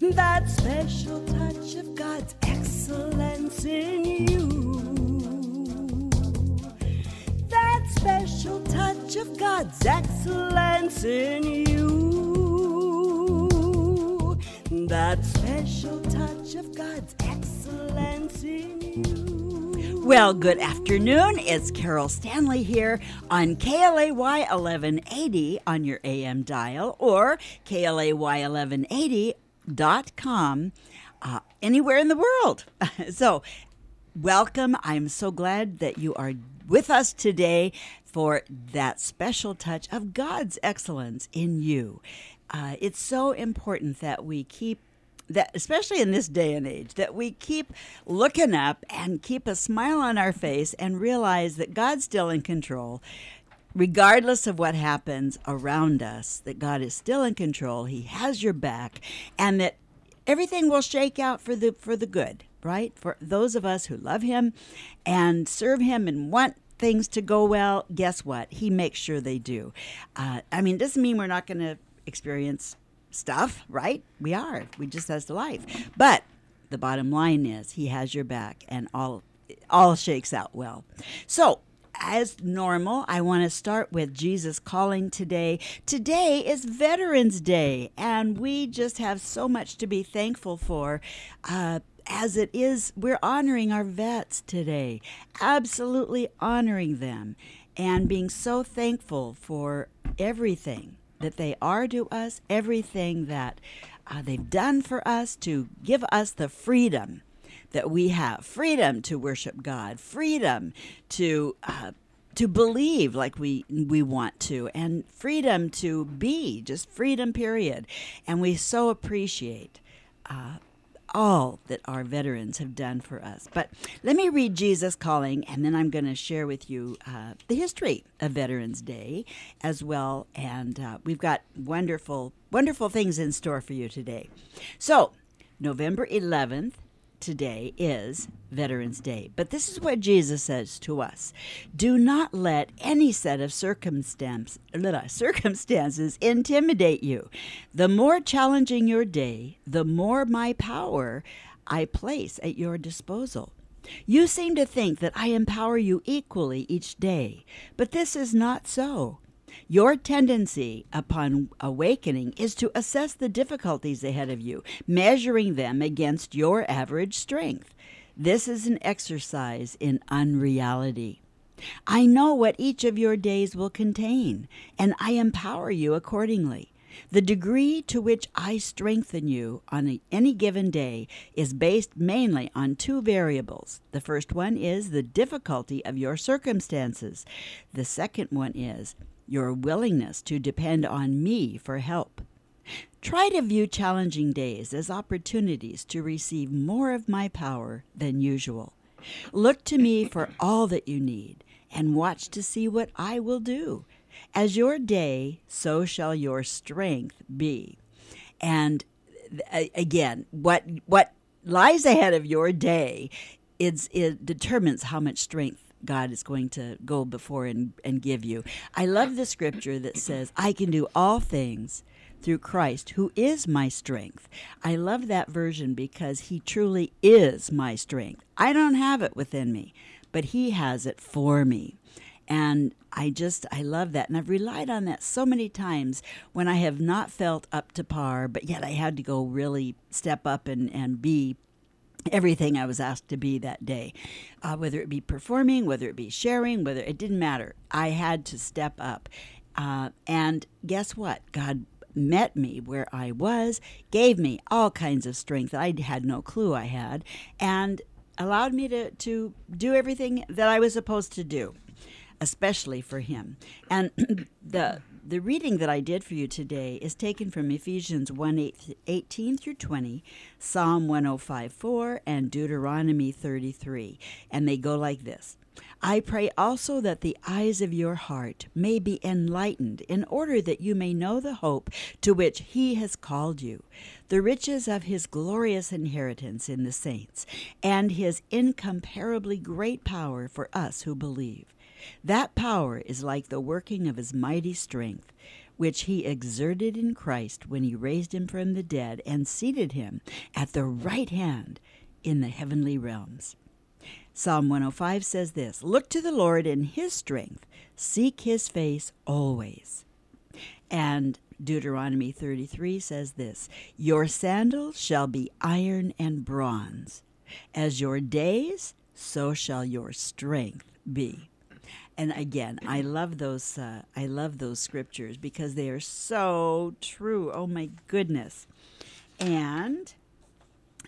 That special touch of God's excellence in you. That special touch of God's excellence in you. That special touch of God's excellence in you. Well, good afternoon. It's Carol Stanley here on KLAY 1180 on your AM dial or KLAY 1180.com uh, anywhere in the world. so, welcome. I'm so glad that you are with us today for that special touch of God's excellence in you. Uh, it's so important that we keep that especially in this day and age that we keep looking up and keep a smile on our face and realize that God's still in control regardless of what happens around us that God is still in control he has your back and that everything will shake out for the for the good right for those of us who love him and serve him and want things to go well guess what he makes sure they do uh, i mean it doesn't mean we're not going to experience stuff, right? We are. We just has to life. But the bottom line is he has your back and all all shakes out well. So, as normal, I want to start with Jesus calling today. Today is Veterans Day, and we just have so much to be thankful for. Uh, as it is, we're honoring our vets today, absolutely honoring them, and being so thankful for everything that they are to us, everything that uh, they've done for us to give us the freedom that we have freedom to worship God, freedom to. Uh, to believe like we we want to and freedom to be just freedom period and we so appreciate uh, all that our veterans have done for us. But let me read Jesus Calling, and then I'm going to share with you uh, the history of Veterans Day as well. And uh, we've got wonderful, wonderful things in store for you today. So, November 11th, today is Veterans Day. But this is what Jesus says to us Do not let any set of circumstance, uh, circumstances intimidate you. The more challenging your day, the more my power I place at your disposal. You seem to think that I empower you equally each day, but this is not so. Your tendency upon awakening is to assess the difficulties ahead of you, measuring them against your average strength. This is an exercise in unreality. I know what each of your days will contain, and I empower you accordingly. The degree to which I strengthen you on any given day is based mainly on two variables. The first one is the difficulty of your circumstances. The second one is your willingness to depend on me for help. Try to view challenging days as opportunities to receive more of my power than usual. Look to me for all that you need and watch to see what I will do. As your day, so shall your strength be. And uh, again, what what lies ahead of your day it's, it determines how much strength God is going to go before and, and give you. I love the scripture that says, I can do all things through Christ, who is my strength. I love that version because he truly is my strength. I don't have it within me, but he has it for me. And I just, I love that. And I've relied on that so many times when I have not felt up to par, but yet I had to go really step up and, and be everything I was asked to be that day, uh, whether it be performing, whether it be sharing, whether it didn't matter. I had to step up. Uh, and guess what? God met me where I was, gave me all kinds of strength I had no clue I had, and allowed me to, to do everything that I was supposed to do, especially for Him. And the the reading that I did for you today is taken from Ephesians 1 18 through 20, Psalm 105 4, and Deuteronomy 33. And they go like this I pray also that the eyes of your heart may be enlightened, in order that you may know the hope to which He has called you, the riches of His glorious inheritance in the saints, and His incomparably great power for us who believe that power is like the working of his mighty strength, which he exerted in Christ when he raised him from the dead and seated him at the right hand in the heavenly realms. Psalm 105 says this Look to the Lord in his strength, seek his face always. And Deuteronomy 33 says this Your sandals shall be iron and bronze. As your days, so shall your strength be. And again, I love those. Uh, I love those scriptures because they are so true. Oh my goodness! And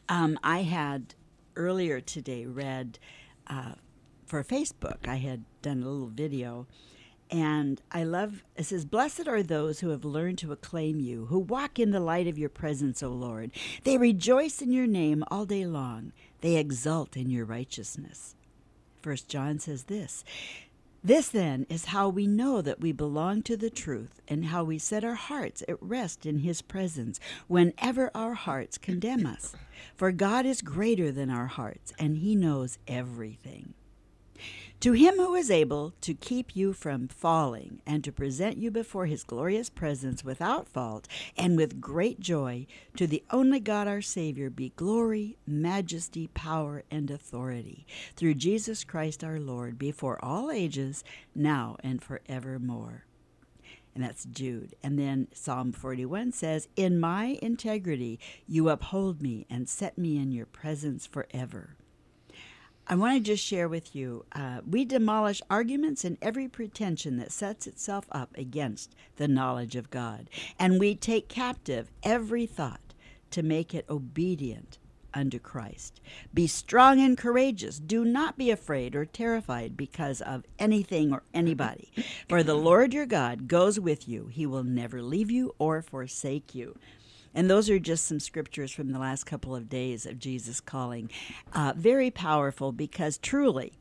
um, I had earlier today read uh, for Facebook. I had done a little video and I love, it says, Blessed are those who have learned to acclaim you, who walk in the light of your presence, O Lord. They rejoice in your name all day long, they exult in your righteousness. First John says this This then is how we know that we belong to the truth, and how we set our hearts at rest in his presence whenever our hearts condemn us. For God is greater than our hearts, and he knows everything. To him who is able to keep you from falling and to present you before his glorious presence without fault and with great joy, to the only God our Savior be glory, majesty, power, and authority through Jesus Christ our Lord before all ages, now and forevermore. And that's Jude. And then Psalm 41 says, In my integrity you uphold me and set me in your presence forever. I want to just share with you uh, we demolish arguments and every pretension that sets itself up against the knowledge of God. And we take captive every thought to make it obedient unto Christ. Be strong and courageous. Do not be afraid or terrified because of anything or anybody. For the Lord your God goes with you, he will never leave you or forsake you. And those are just some scriptures from the last couple of days of Jesus calling. Uh, very powerful because truly,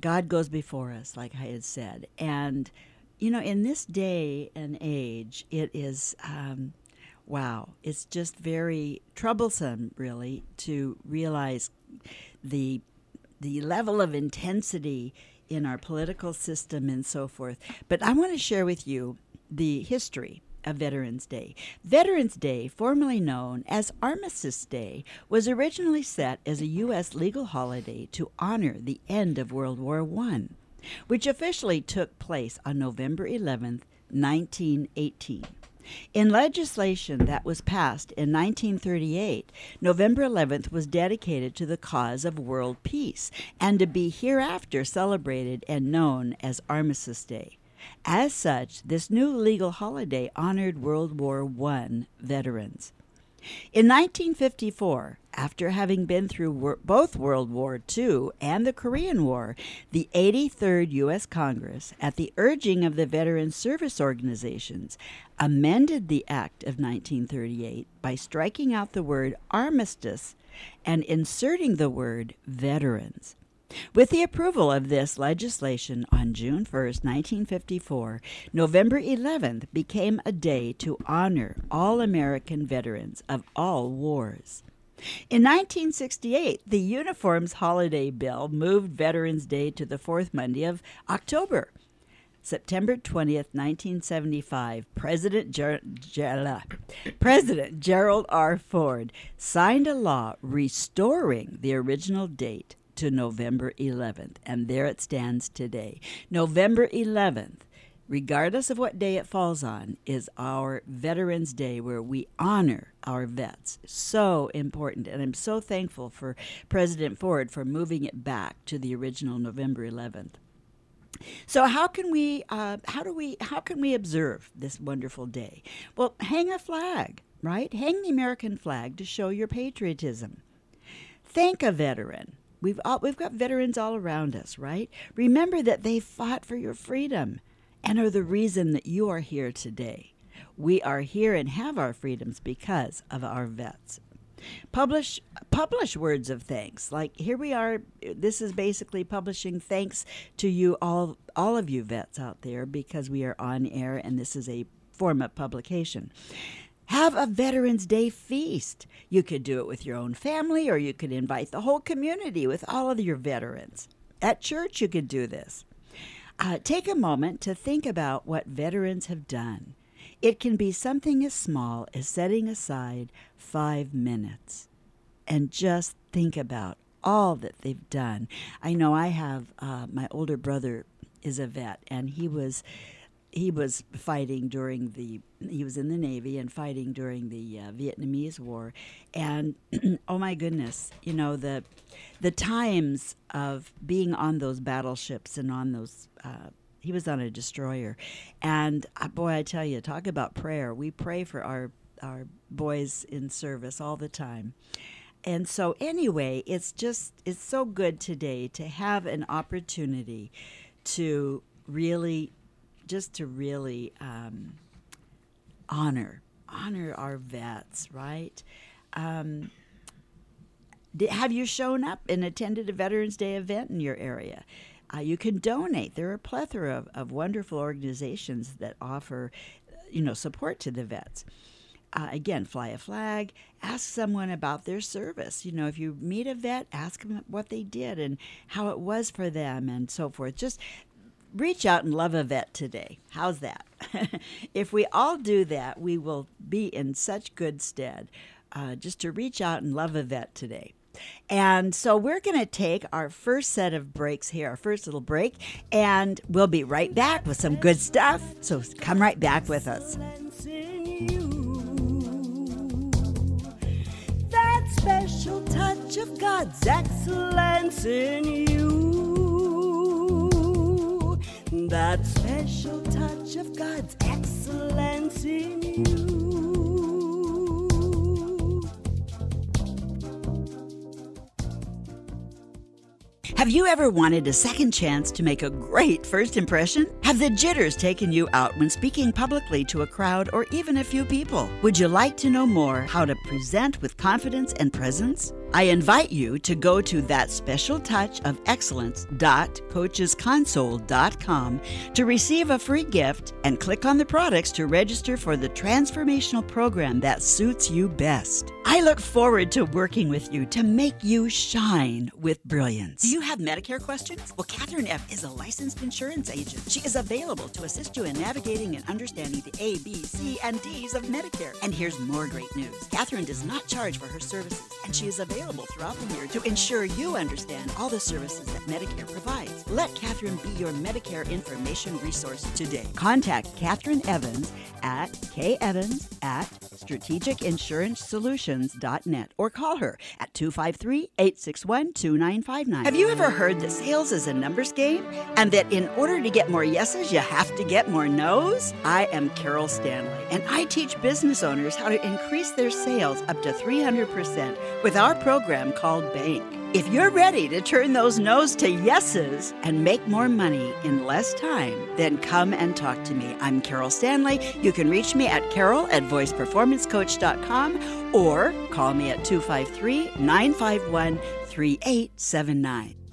God goes before us, like I had said. And, you know, in this day and age, it is. Um, wow, it's just very troublesome, really, to realize the the level of intensity in our political system and so forth. But I want to share with you the history of Veterans Day. Veterans Day, formerly known as Armistice Day, was originally set as a U.S. legal holiday to honor the end of World War I, which officially took place on November 11, 1918. In legislation that was passed in 1938, November 11th was dedicated to the cause of world peace and to be hereafter celebrated and known as Armistice Day. As such, this new legal holiday honored World War I veterans. In 1954, after having been through both World War II and the Korean War, the 83rd U.S. Congress, at the urging of the veteran service organizations, amended the Act of 1938 by striking out the word armistice and inserting the word veterans. With the approval of this legislation on June 1, 1954, November 11th became a day to honor all American veterans of all wars. In 1968, the Uniforms Holiday Bill moved Veterans Day to the fourth Monday of October. September 20th, 1975, President, Ger- President Gerald R. Ford signed a law restoring the original date to November 11th, and there it stands today. November 11th, regardless of what day it falls on, is our Veterans Day where we honor our vets. So important. And I'm so thankful for President Ford for moving it back to the original November 11th. So how can we uh, how do we how can we observe this wonderful day? Well, hang a flag, right? Hang the American flag to show your patriotism. Thank a veteran We've all, we've got veterans all around us, right? Remember that they fought for your freedom and are the reason that you are here today. We are here and have our freedoms because of our vets. Publish publish words of thanks. Like here we are. This is basically publishing thanks to you all all of you vets out there because we are on air and this is a form of publication. Have a Veterans Day feast. You could do it with your own family, or you could invite the whole community with all of your veterans. At church, you could do this. Uh, take a moment to think about what veterans have done. It can be something as small as setting aside five minutes and just think about all that they've done. I know I have uh, my older brother is a vet, and he was he was fighting during the he was in the navy and fighting during the uh, Vietnamese war. And oh my goodness you know the the times of being on those battleships and on those uh, he was on a destroyer. And uh, boy I tell you talk about prayer. We pray for our our boys in service all the time. And so anyway it's just it's so good today to have an opportunity to really just to really um, honor honor our vets, right? Um, did, have you shown up and attended a Veterans Day event in your area? Uh, you can donate. There are a plethora of, of wonderful organizations that offer, you know, support to the vets. Uh, again, fly a flag, ask someone about their service. You know, if you meet a vet, ask them what they did and how it was for them and so forth. Just reach out and love a vet today. How's that? if we all do that, we will be in such good stead uh, just to reach out and love a vet today. And so we're going to take our first set of breaks here, our first little break, and we'll be right back with some good stuff. So come right back with us. That special touch of God's excellence in you that special touch of God's excellence in you. Have you ever wanted a second chance to make a great first impression? Have the jitters taken you out when speaking publicly to a crowd or even a few people? Would you like to know more how to present with confidence and presence? I invite you to go to that special touch of excellence.coachesconsole.com to receive a free gift and click on the products to register for the transformational program that suits you best. I look forward to working with you to make you shine with brilliance. Do you have Medicare questions? Well, Catherine F. is a licensed insurance agent. She is available to assist you in navigating and understanding the A, B, C, and D's of Medicare. And here's more great news Catherine does not charge for her services, and she is available throughout the year to ensure you understand all the services that Medicare provides. Let Catherine be your Medicare information resource today. Contact Catherine Evans at kevans at strategicinsuranceSolutions.net or call her at 253 861 2959. Have you ever heard that sales is a numbers game and that in order to get more yeses, you have to get more nos? I am Carol Stanley and I teach business owners how to increase their sales up to 300% with our program called Bank. If you're ready to turn those no's to yeses and make more money in less time, then come and talk to me. I'm Carol Stanley. You can reach me at carol at voiceperformancecoach.com or call me at 253 951 3879.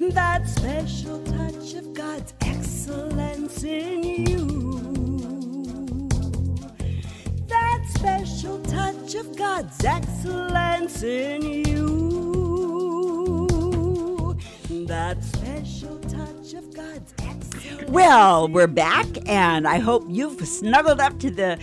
That special touch of God's excellence in you. That special touch of God's excellence in you. That special touch of God's excellence. Well, we're back, and I hope you've snuggled up to the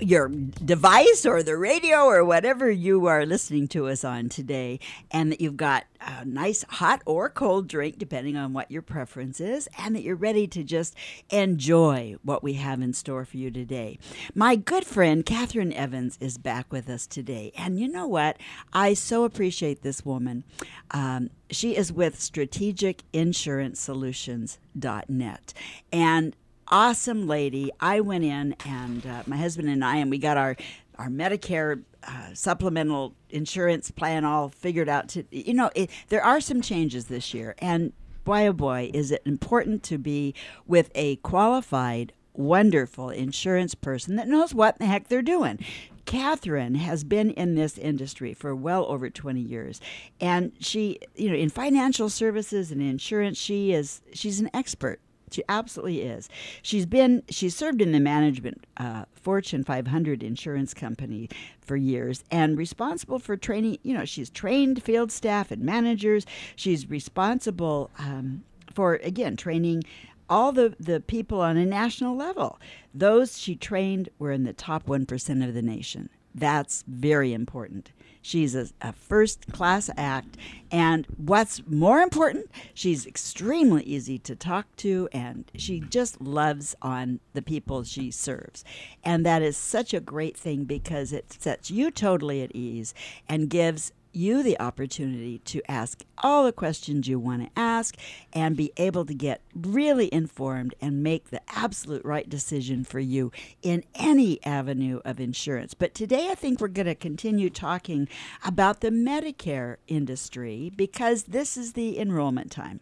your device or the radio or whatever you are listening to us on today, and that you've got a nice hot or cold drink, depending on what your preference is, and that you're ready to just enjoy what we have in store for you today. My good friend Catherine Evans is back with us today, and you know what? I so appreciate this woman. Um, she is with strategicinsuranceSolutions.net, and awesome lady. I went in and uh, my husband and I, and we got our our Medicare uh, supplemental insurance plan all figured out. To you know, it, there are some changes this year, and boy oh boy, is it important to be with a qualified, wonderful insurance person that knows what the heck they're doing. Catherine has been in this industry for well over 20 years and she you know in financial services and insurance she is she's an expert she absolutely is. She's been she's served in the management uh, Fortune 500 insurance company for years and responsible for training. You know, she's trained field staff and managers. She's responsible um, for again training all the, the people on a national level. Those she trained were in the top 1% of the nation. That's very important. She's a, a first class act. And what's more important, she's extremely easy to talk to and she just loves on the people she serves. And that is such a great thing because it sets you totally at ease and gives you the opportunity to ask all the questions you want to ask and be able to get really informed and make the absolute right decision for you in any avenue of insurance. But today I think we're going to continue talking about the Medicare industry because this is the enrollment time.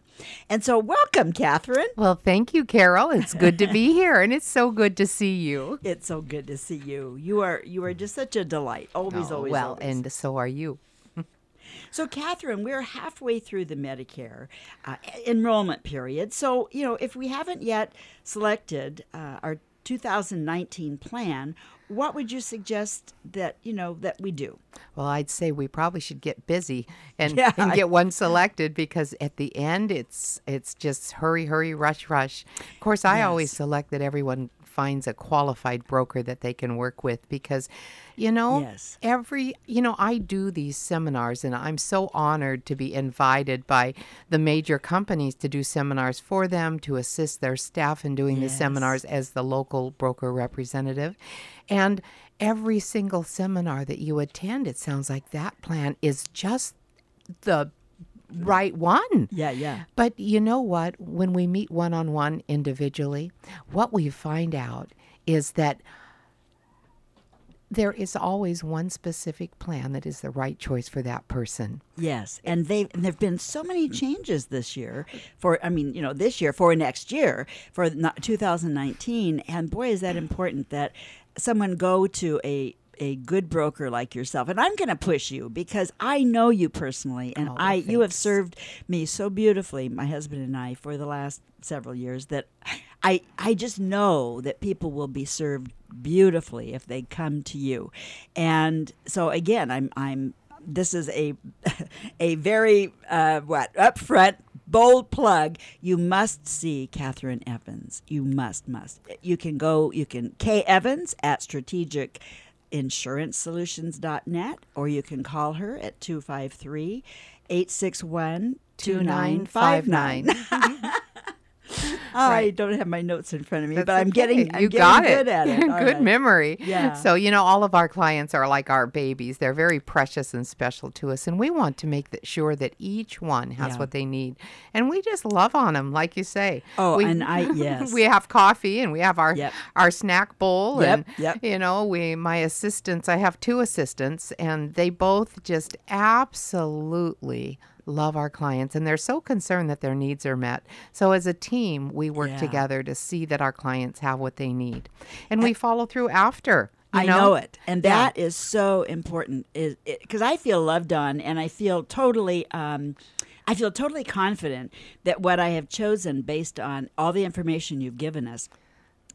And so, welcome, Catherine. Well, thank you, Carol. It's good to be here, and it's so good to see you. It's so good to see you. You are you are just such a delight. Always, Oh, always. well, always. and so are you. So, Catherine, we're halfway through the Medicare uh, enrollment period. So, you know, if we haven't yet selected uh, our 2019 plan, what would you suggest that you know that we do? Well, I'd say we probably should get busy and, Yeah. and get one selected because at the end it's it's just hurry, hurry, rush, rush. Of course, I always Yes. select that everyone finds a qualified broker that they can work with because you know Yes. every you know I do these seminars and I'm so honored to be invited by the major companies to do seminars for them to assist their staff in doing the seminars as the local broker representative and every single seminar that you attend it sounds like that plan is just the right one Yeah, yeah. but you know what? When we meet one on one individually, what we find out is that there is always one specific plan that is the right choice for that person. Yes, and they and there've been so many changes this year for I mean, you know, this year for next year for 2019 and boy is that important that someone go to a a good broker like yourself and I'm going to push you because I know you personally and Oh, I you have served me so beautifully my husband and I for the last several years that I I just know that people will be served beautifully if they come to you. And so again, I'm I'm this is a a very uh, what upfront bold plug. You must see catherine evans. You must must. You can go you can k evans at strategic insurancesolutions.net or you can call her at 253 861 2959 I don't have my notes in front of me, That's but I'm okay. getting I'm you getting got good it. at it. Good right. memory. Yeah. So you know, all of our clients are like our babies. They're very precious and special to us, and we want to make that sure that each one has Yeah. what they need, and we just love on them, like you say. Oh, we, and I- yes. we have coffee and we have our Yep. our snack bowl, Yep, and yep. you know, we my assistants. I have two assistants, and they both just absolutely love our clients and they're so concerned that their needs are met. So as a team, we work Yeah. together to see that our clients have what they need. And we follow through after. you I know, it, and Yeah. that is so important. Is because I feel loved on, and I feel totally, um, I feel totally confident that what I have chosen, based on all the information you've given us,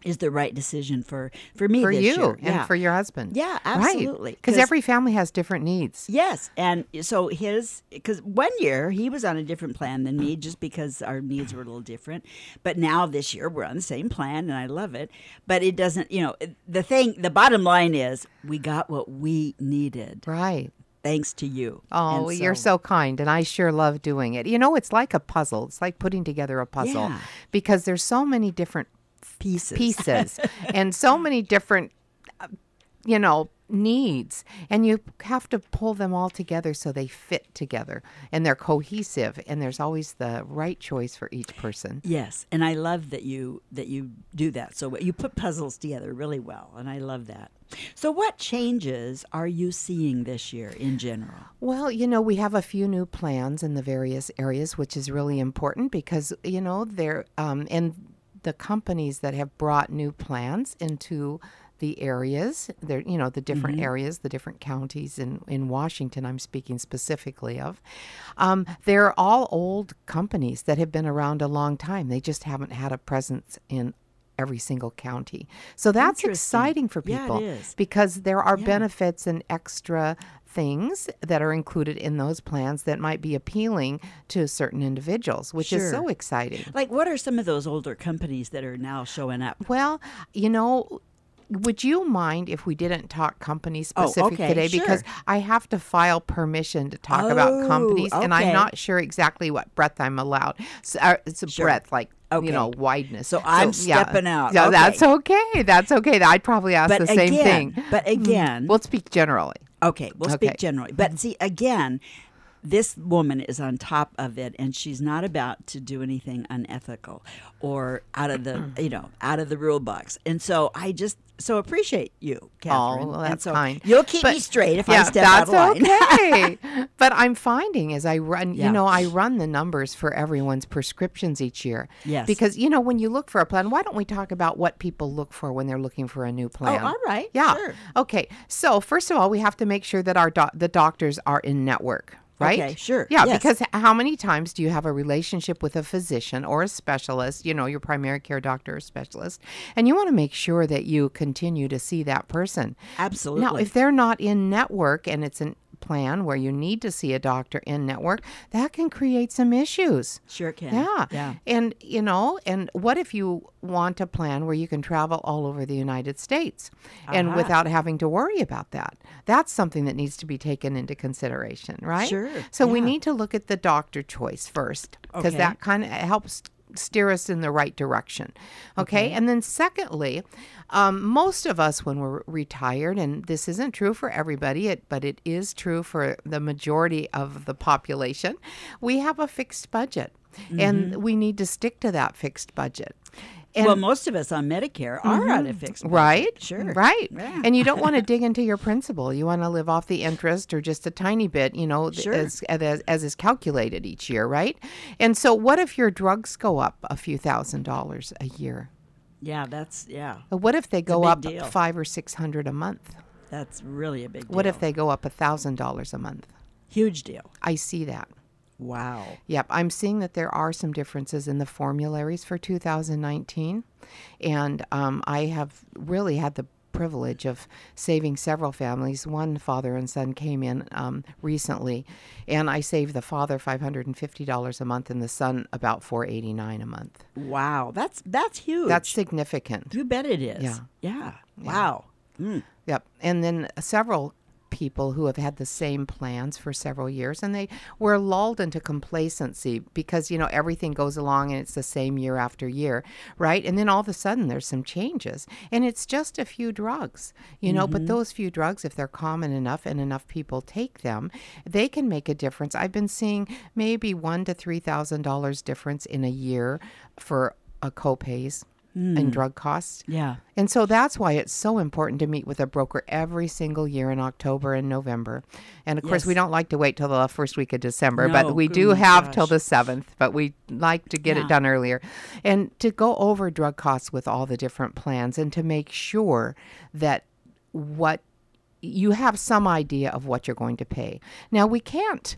is the right decision for for me for this you year. and yeah. for your husband. Yeah, absolutely. Because 'Cause- every family has different needs. Yes, and so his because one year he was on a different plan than me, just because our needs were a little different. But now this year we're on the same plan, and I love it. But it doesn't, you know, the thing. The bottom line is we got what we needed Right. thanks to you. Oh, And you're so kind, and I sure love doing it. You know, it's like a puzzle. It's like putting together a puzzle Yeah. because there's so many different pieces. pieces and so many different uh, you know needs and you have to pull them all together so they fit together and they're cohesive and there's always the right choice for each person Yes, and I love that you that you do that. So you put puzzles together really well, and I love that. So what changes are you seeing this year in general? Well, you know, we have a few new plans in the various areas, which is really important because, you know, they're, um, and the companies that have brought new plans into the areas, they're, you know, the different areas, the different counties in, in Washington, I'm speaking specifically of, um, they're all old companies that have been around a long time. They just haven't had a presence in every single county. So that's exciting for people is. because there are Yeah. benefits and extra things that are included in those plans that might be appealing to certain individuals, which is so exciting. Like, what are some of those older companies that are now showing up? Well, you know, would you mind if we didn't talk company Oh, specific okay, today? Because. I have to file permission to talk about Oh, companies, and I'm not sure exactly what breadth I'm allowed. So, uh, it's a Sure. breadth, like Okay. you know, wideness. So I'm yeah. stepping out. Yeah, Okay. that's okay. That's okay. I'd probably ask But the same again, thing. but again, We'll speak generally. Okay, we'll Okay. speak generally. But see, again, this woman is on top of it, and she's not about to do anything unethical or out of the you know out of the rule box. And so I just so appreciate you, Catherine. Oh, well, and that's so kind. You'll keep But- me straight if yeah, I step that's out of line. okay. but I'm finding as I run, Yeah. you know, I run the numbers for everyone's prescriptions each year. Yes. Because you know, when you look for a plan, why don't we talk about what people look for when they're looking for a new oh, plan? Oh, all right. Yeah. Sure. Okay. So first of all, we have to make sure that our doc the doctors are in network. Right? Okay, sure. Yeah, Yes. because how many times do you have a relationship with a physician or a specialist, you know, your primary care doctor or specialist, and you want to make sure that you continue to see that person. Absolutely. Now, if they're not in network and it's a plan where you need to see a doctor in network, that can create some issues. sure can. Yeah. Yeah. And, you know, and what if you want a plan where you can travel all over the United States and without having to worry about that? That's something that needs to be taken into consideration, right? Sure, So we need to look at the doctor choice first because Okay. that kind of helps steer us in the right direction. Okay. And then, secondly, um, most of us, when we're retired, and this isn't true for everybody, it, but it is true for the majority of the population, we have a fixed budget and we need to stick to that fixed budget. And well, most of us on Medicare are on a fixed budget. Right? Sure. Right. Yeah. And you don't want to dig into your principal. You want to live off the interest or just a tiny bit, you know, Sure. as, as, as is calculated each year, right? And so, what if your drugs go up a few thousand dollars a year? yeah, that's yeah, Uh, What if they go up deal. five or six hundred a month? that's really a big deal. What if they go up a thousand dollars a month? huge deal? I see that. Wow. Yep, I'm seeing that there are some differences in the formularies for 2019. And um, I have really had the privilege of saving several families. One father and son came in um, recently, and I saved the father $550 a month and the son about $489 a month. Wow. That's that's huge. That's significant. You bet it is. Yeah. Yeah. Wow. Mm. Yep. And then several people who have had the same plans for several years and they were lulled into complacency because you know everything goes along and it's the same year after year right? And then all of a sudden there's some changes and it's just a few drugs you know? But those few drugs if they're common enough and enough people take them they can make a difference. I've been seeing maybe one to three thousand dollars difference in a year for uh, copays and mm. drug costs Yeah. and so that's why it's so important to meet with a broker every single year in October and November. And of course, we don't like to wait till the first week of December, No, but we do have till the 7th, but we like to get Yeah. it done earlier. And to go over drug costs with all the different plans and to make sure that what you have some idea of what you're going to pay. Now, we can't,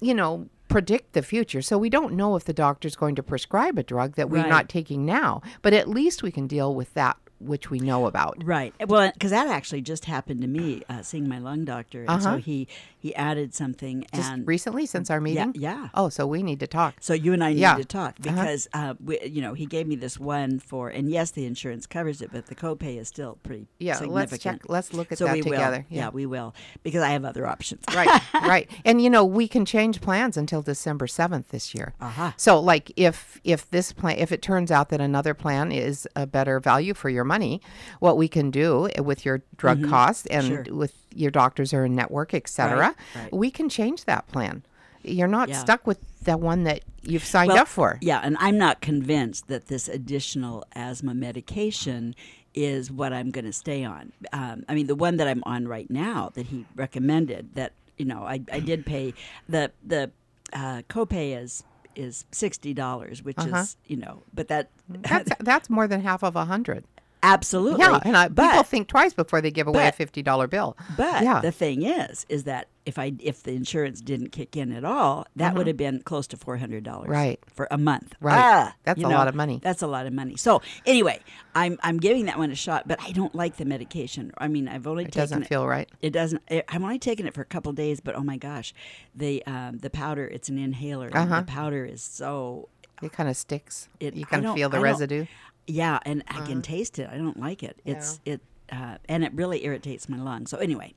you know, predict the future. So we don't know if the doctor's going to prescribe a drug that we're Right. not taking now, but at least we can deal with that which we know about. Right. Well, because that actually just happened to me, uh, seeing my lung doctor, and so Uh-huh. he he added something, Just and recently since our meeting? yeah. Oh, so we need to talk. So you and I need Yeah. to talk Uh-huh. because uh, we, you know he gave me this one for, and yes, the insurance covers it, but the copay is still pretty Yeah, let's check. Let's look at so that we together. Will. Yeah. we will because I have other options. right, right. And you know, we can change plans until December 7th this year. Aha. So like if if this plan if it turns out that another plan is a better value for your money, what we can do with your drug costs and Mm-hmm. Sure. with your doctors are in network, etc., Right, right. we can change that plan. You're not Yeah. stuck with the one that you've signed Well, up for. Yeah, and I'm not convinced that this additional asthma medication is what I'm going to stay on. Um, I mean, the one that I'm on right now that he recommended that you know I, I did pay the the uh, copay is is sixty dollars, which Uh-huh. is you know, but that That's that's more than half of a hundred. Absolutely Yeah, and I, but, people think twice before they give away a fifty dollar bill. But yeah, the thing is, is that if I if the insurance didn't kick in at all, that would have been close to four hundred dollars, Mm-hmm. Right. for a month. Right. Ah, That's a lot of money. That's a lot of money. So anyway, I'm I'm giving that one a shot, but I don't like the medication. I mean, I've only It taken doesn't feel right. it doesn't. It, I've only taken it for a couple days, but oh my gosh, the um, the powder. It's an inhaler. Uh-huh. The powder is so. It kind of sticks. It, you I can feel the I residue. Yeah, and I can taste it. I don't like it. It's it, uh, and it really irritates my lungs. So anyway,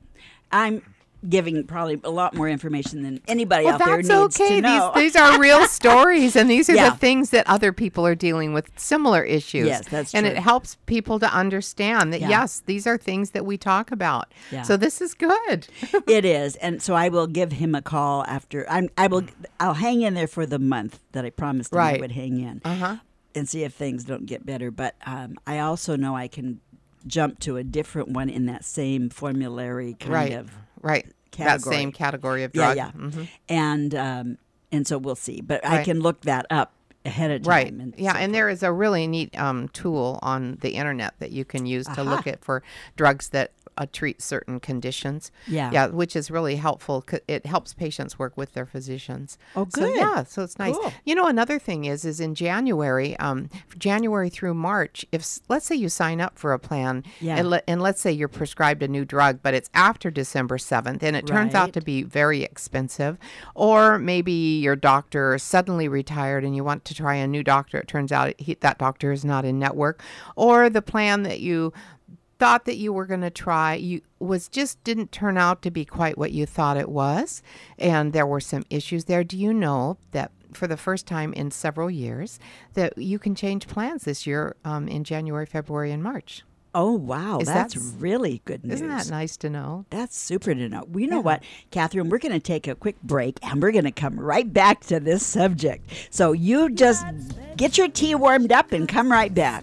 I'm giving probably a lot more information than anybody Well, out there needs okay. to know. These these are real stories, and these are Yeah. the things that other people are dealing with similar issues. Yes, that's and true. it helps people to understand that Yeah. yes, these are things that we talk about. Yeah. So this is good. it is, and so I will give him a call after. I'm. I will. I'll hang in there for the month that I promised him I Right. would hang in, Uh-huh. And see if things don't get better. But um, I also know I can jump to a different one in that same formulary kind right. of right. That same category of Yeah, drug. yeah. Mhm. and um, and so we'll see. But I can look that up ahead of time. Right. And yeah, so and forth. there is a really neat um, tool on the internet that you can use to look at for drugs that uh, treat certain conditions. Yeah. Yeah, which is really helpful. It helps patients work with their physicians. Oh, So, good. yeah, so it's nice. Cool. You know, another thing is, is in January, um, January through March, if let's say you sign up for a plan, Yeah. and, le- and let's say you're prescribed a new drug, but it's after December seventh, and it turns out to be very expensive, or maybe your doctor suddenly retired and you want to try a new doctor. It turns out he, that doctor is not in network, or the plan that you thought that you were going to try you was just didn't turn out to be quite what you thought it was and there were some issues there do you know that for the first time in several years that you can change plans this year um, in january february and march Oh wow, Is that's that- really good news. isn't that nice to know That's super to know. We know what, Catherine, we're going to take a quick break and we're going to come right back to this subject. So you just get your tea warmed up and come right back.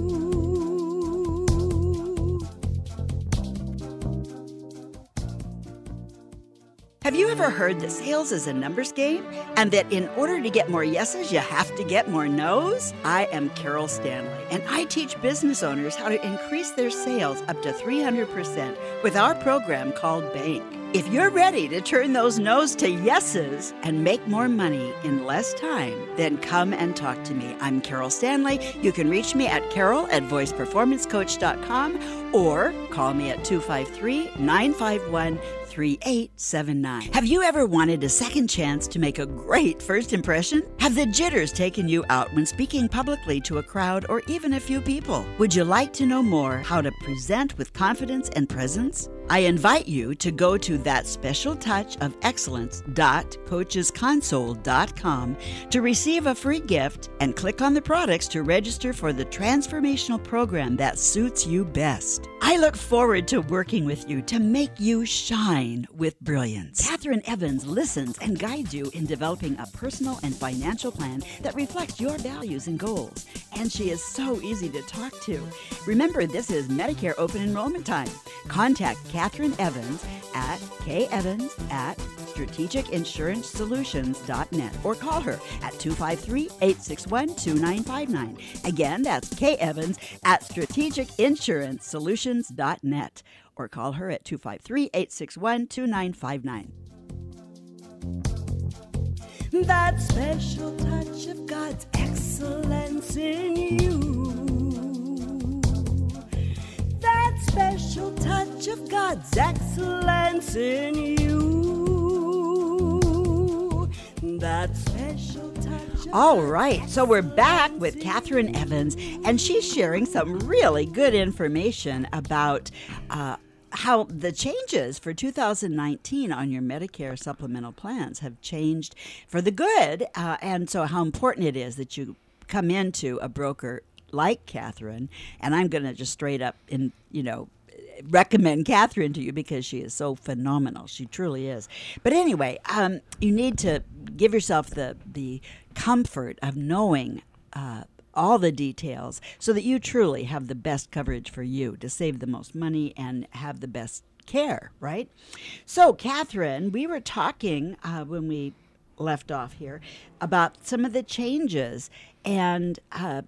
Have you ever heard that sales is a numbers game and that in order to get more yeses, you have to get more nos? I am Carol Stanley, and I teach business owners how to increase their sales up to 300% with our program called Bank. If you're ready to turn those no's to yeses and make more money in less time, then come and talk to me. I'm Carol Stanley. You can reach me at carol at voiceperformancecoach.com or call me at 253 951 3879. Have you ever wanted a second chance to make a great first impression? Have the jitters taken you out when speaking publicly to a crowd or even a few people? Would you like to know more how to present with confidence and presence? I invite you to go to that special touch of excellence.coachesconsole.com to receive a free gift and click on the products to register for the transformational program that suits you best. I look forward to working with you to make you shine with brilliance. Catherine Evans listens and guides you in developing a personal and financial plan that reflects your values and goals. And she is so easy to talk to. Remember, this is Medicare open enrollment time. Contact Catherine Evans at kevans at strategicinsurancesolutions.net or call her at 253-861-2959. Again, that's K Evans at strategicinsurancesolutions.net or call her at 253-861-2959. That special touch of God's excellence in you. That special touch of God's excellence in you. That special touch All right, so we're back with Catherine Evans, and she's sharing some really good information about uh, how the changes for 2019 on your Medicare supplemental plans have changed for the good, uh, and so how important it is that you come into a broker like Catherine, and I'm going to just straight up in you know recommend Catherine to you because she is so phenomenal. She truly is. But anyway, um, you need to give yourself the the comfort of knowing. Uh, all the details so that you truly have the best coverage for you to save the most money and have the best care, right? So, Catherine, we were talking uh, when we left off here about some of the changes, and, uh,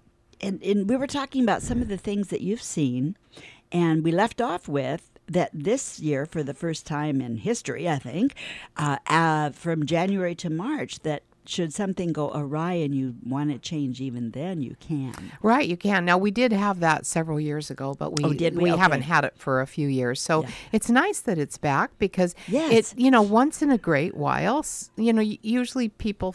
and and we were talking about some of the things that you've seen, and we left off with that this year, for the first time in history, I think, uh, uh, from January to March, that should something go awry and you want to change even then, you can. Right, you can. Now we did have that several years ago, but we Oh, did we? haven't had it for a few years. So Yeah. it's nice that it's back because Yes. it you know once in a great while, you know, usually people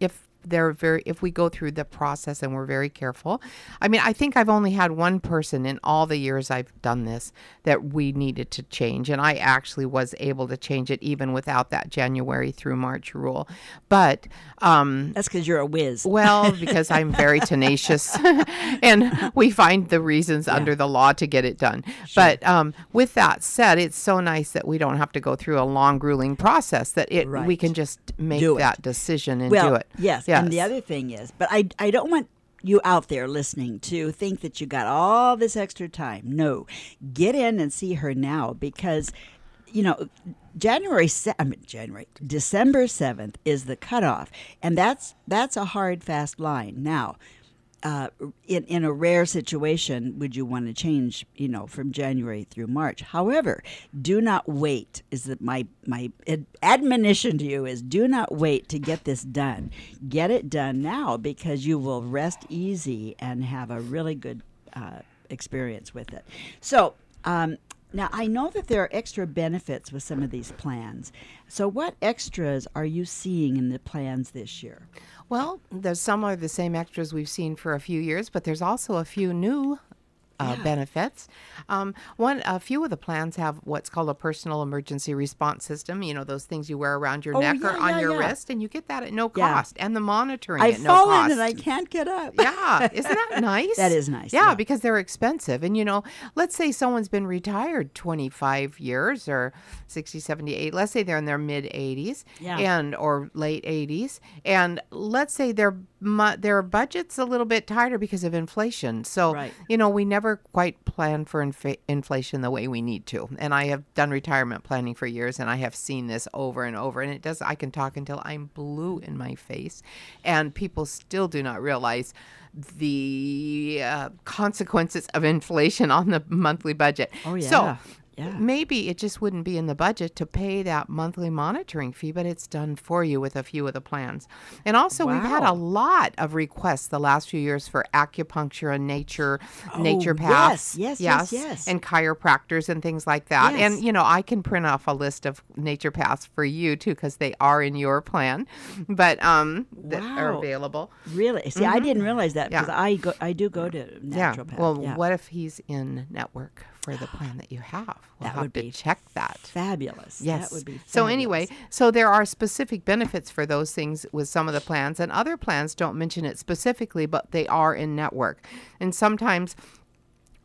if they're very if we go through the process and we're very careful. I mean, I think I've only had one person in all the years I've done this that we needed to change and I actually was able to change it even without that January through March rule. But um That's because you're a whiz. well, because I'm very tenacious, and we find the reasons under the law to get it done. But um, with that said, it's so nice that we don't have to go through a long, grueling process. That it we can just make that decision and well, do it. Yes. And the other thing is, but I, I don't want you out there listening to think that you got all this extra time. No, get in and see her now because, you know, January, se- I mean, January, December 7th is the cutoff. And that's, that's a hard, fast line. Now, uh, in in a rare situation, would you want to change, you know, from January through March? However, do not wait. Is that my my ad- admonition to you is do not wait to get this done. Get it done now because you will rest easy and have a really good uh, experience with it. So. Um, now, I know that there are extra benefits with some of these plans. So, what extras are you seeing in the plans this year? Well, there's some are the same extras we've seen for a few years, but there's also a few new. Uh, benefits. Um, one, a few of the plans have what's called a personal emergency response system. You know those things you wear around your Oh, neck or on yeah, your yeah. wrst, and you get that at no Yeah. cost, and the monitoring I've at no fallen cost. and I can't get up. yeah, isn't that nice? That is nice, Yeah, yeah. because they're expensive. And you know, let's say someone's been retired 25 years or 60, 78. Let's say they're in their mid 80s Yeah. and or late 80s and let's say their mu- their budget's a little bit tighter because of inflation. So, Right. you know, we never quite plan for inf- inflation the way we need to. And I have done retirement planning for years and I have seen this over and over and it does I can talk until I'm blue in my face and people still do not realize the uh, consequences of inflation on the monthly budget. Oh, yeah. So, Yeah. maybe it just wouldn't be in the budget to pay that monthly monitoring fee, but it's done for you with a few of the plans. And also, we've had a lot of requests the last few years for acupuncture and nature, nature Oh, paths, yes, yes, yes, yes. and chiropractors and things like that. Yes. And you know, I can print off a list of nature paths for you too, because they are in your plan, but um, that are available. Really? See, I didn't realize that because Mm-hmm. Yeah. I go, I do go to naturopath. Yeah. Well, yeah. what if he's in network for the plan that you have? We'll That have would to be check that. fabulous. Yes. that would be. so anyway, so there are specific benefits for those things with some of the plans, and other plans don't mention it specifically, but they are in network, and sometimes.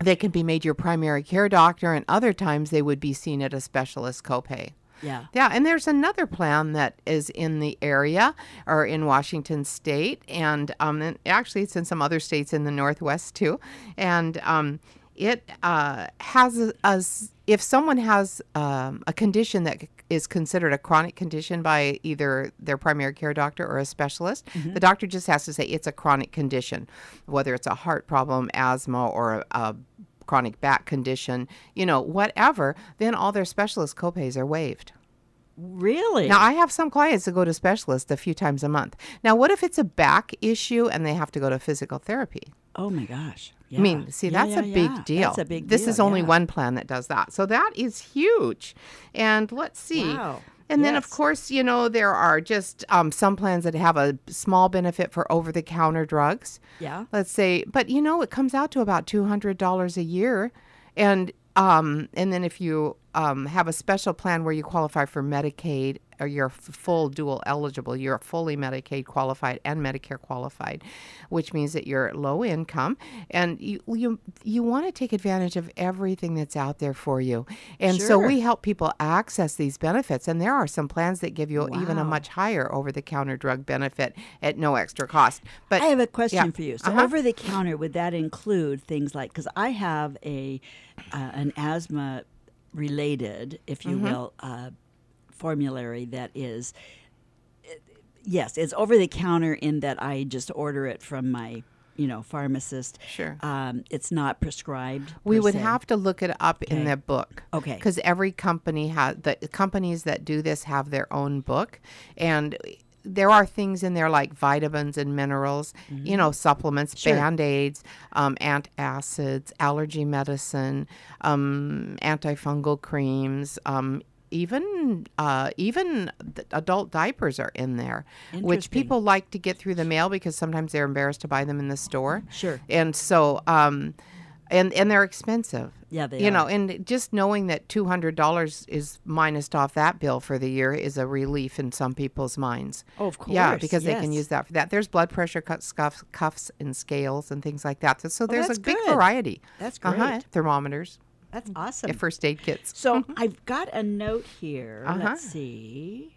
They can be made your primary care doctor, and other times they would be seen at a specialist copay. yeah. Yeah, and there's another plan that is in the area or in Washington State, and um, and actually it's in some other states in the Northwest too, and um, it uh, has a, if someone has um, a condition that is considered a chronic condition by either their primary care doctor or a specialist, the doctor just has to say it's a chronic condition, whether it's a heart problem, asthma, or a, a chronic back condition, you know, whatever, then all their specialist copays are waived. Really? Now, I have some clients that go to specialists a few times a month. Now, what if it's a back issue and they have to go to physical therapy? oh my gosh. I mean, see, Yeah, that's yeah, a big yeah. deal. That's a big This deal, is only yeah. one plan that does that. So that is huge. And let's see. Wow. And then, of course, you know, there are just um, some plans that have a small benefit for over the counter drugs. Yeah. Let's say, but you know, it comes out to about $200 a year. And um, and then if you um, have a special plan where you qualify for Medicaid you're full dual eligible, you're fully Medicaid qualified and Medicare qualified, which means that you're low income and you you you want to take advantage of everything that's out there for you. And so we help people access these benefits and there are some plans that give you even a much higher over the counter drug benefit at no extra cost. But I have a question yeah. for you. So, Uh-huh. over the counter, would that include things like? Because I have a uh, an asthma related, if you will, uh, formulary that is. Yes, it's over the counter in that I just order it from my, you know, pharmacist. Sure. Um, it's not prescribed. We would se. have to look it up in Okay. their book. Okay. Because every company has the companies that do this have their own book, and there are things in there like vitamins and minerals, you know, supplements, Mm-hmm. Sure. band aids, um, antacids, allergy medicine, um, antifungal creams. Um, even uh, even adult diapers are in there, which people like to get through the mail because sometimes they're embarrassed to buy them in the store. Sure. And so, um, and and they're expensive. Yeah, they you know, and just knowing that two hundred dollars is minused off that bill for the year is a relief in some people's minds. Oh, of course. Yeah, because they can use that for that. There's blood pressure cuffs, cuffs, cuffs and scales and things like that. So, so there's that's a big variety. That's Uh-huh. great. Thermometers, That's awesome. first aid kits. So I've got a note here. Uh-huh. Let's see.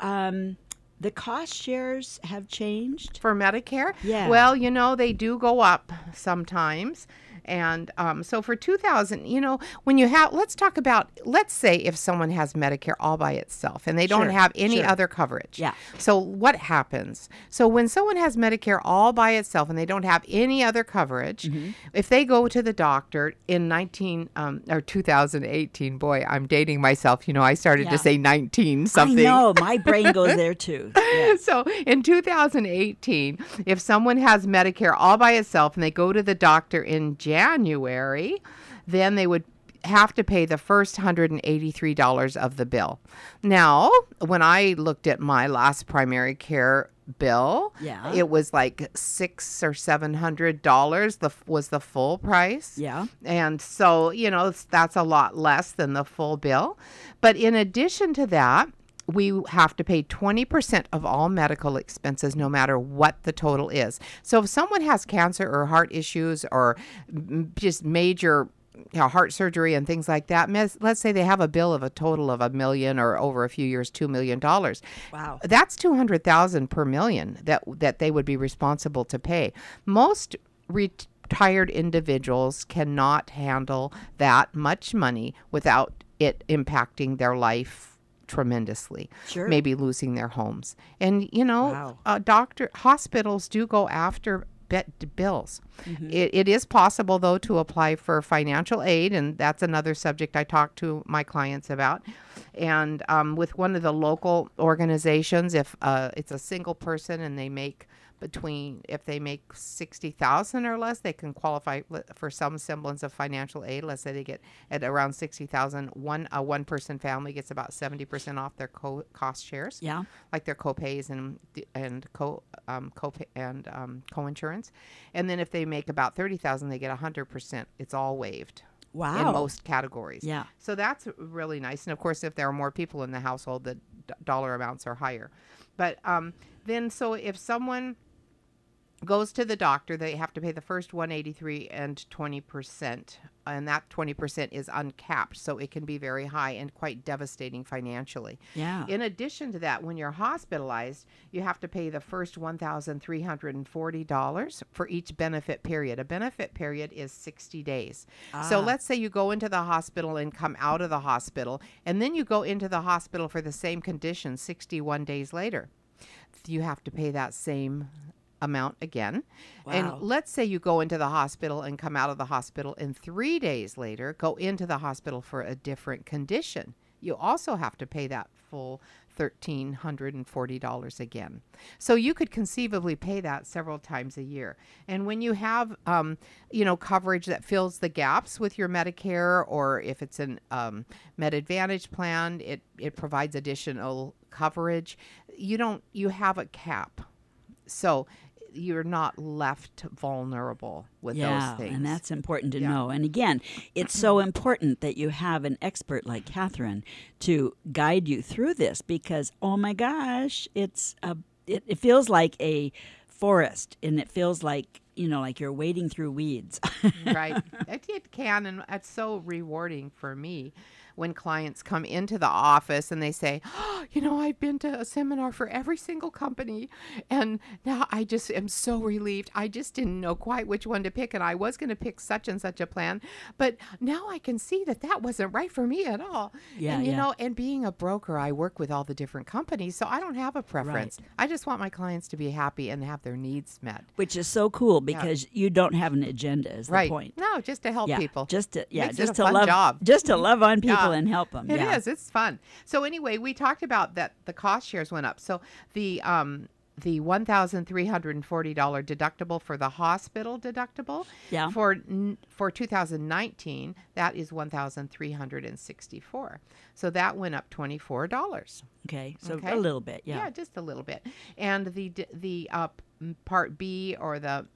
Um, the cost shares have changed. for Medicare. Yeah. Well, you know, they do go up sometimes. And um, so for 2000, you know, when you have, let's talk about, let's say if someone has Medicare all by itself and they don't Sure, have any sure. other coverage. Yeah. So what happens? So when someone has Medicare all by itself and they don't have any other coverage, Mm-hmm. if they go to the doctor in 19 um, or 2018, boy, I'm dating myself. You know, I started Yeah. to say 19 something. I know my brain goes there too. Yes. So in 2018, if someone has Medicare all by itself and they go to the doctor in January, then they would have to pay the first $183 of the bill. Now, when I looked at my last primary care bill, Yeah. it was like six or seven hundred dollars. The was the full price. Yeah. And so, you know, that's a lot less than the full bill. But in addition to that, we have to pay 20% of all medical expenses, no matter what the total is. So if someone has cancer or heart issues or just major you know, heart surgery and things like that, let's say they have a bill of a total of a million or over a few years, $2 million. Wow. That's 200,000 per million that that they would be responsible to pay. Most retired individuals cannot handle that much money without it impacting their life tremendously. Sure. Maybe losing their homes. And you know, Wow. uh, doctor hospitals do go after bet bills. Mm-hmm. It, it is possible though to apply for financial aid, and that's another subject I talk to my clients about. And um, with one of the local organizations, if uh, it's a single person and they make between if they make 60,000 or less they can qualify for some semblance of financial aid let's say they get at around 60,000 one a one person family gets about 70% off their co- cost shares Yeah. like their copays and and co um, copay and um, co-insurance, and then if they make about thirty thousand, they get hundred percent. It's all waived Wow. in most categories. Yeah. So that's really nice. And of course, if there are more people in the household, the d- dollar amounts are higher. But um, then, so if someone goes to the doctor, they have to pay the first 183 and 20%. And that 20% is uncapped, so it can be very high and quite devastating financially. Yeah. In addition to that, when you're hospitalized, you have to pay the first $1,340 for each benefit period. A benefit period is 60 days. So Ah. let's say you go into the hospital and come out of the hospital, and then you go into the hospital for the same condition 61 days later. You have to pay that same amount again. Wow. And let's say you go into the hospital and come out of the hospital, and three days later go into the hospital for a different condition. You also have to pay that full $1,340 again. So you could conceivably pay that several times a year. And when you have, um, you know, coverage that fills the gaps with your Medicare, or if it's an um, Med Advantage plan, it, it provides additional coverage. You don't, you have a cap. So you're not left vulnerable with yeah, those things. and that's important to Yeah. know. And again, it's so important that you have an expert like Catherine to guide you through this because, oh my gosh, it's a it, it feels like a forest, and it feels like you know, like you're wading through weeds. right. It, it can, and it's so rewarding for me when clients come into the office and they say, oh, you know, I've been to a seminar for every single company, and now I just am so relieved. I just didn't know quite which one to pick, and I was going to pick such and such a plan, but now I can see that that wasn't right for me at all. Yeah, and you yeah. know, and being a broker, I work with all the different companies, so I don't have a preference. Right. I just want my clients to be happy and have their needs met. Which is so cool because you don't have an agenda. Is right. the point? No, just to help yeah, people. just to yeah, Makes just to love job. just to love on people Yeah. and help them. It yeah. is. It's fun. So anyway, we talked about that the cost shares went up. So the um the one thousand three hundred and forty dollar deductible for the hospital deductible. Yeah. For for two thousand nineteen, that is one thousand three hundred and sixty four. So that went up twenty four dollars. Okay, so Okay. a little bit, yeah. Yeah, just a little bit. And the the uh, part B or the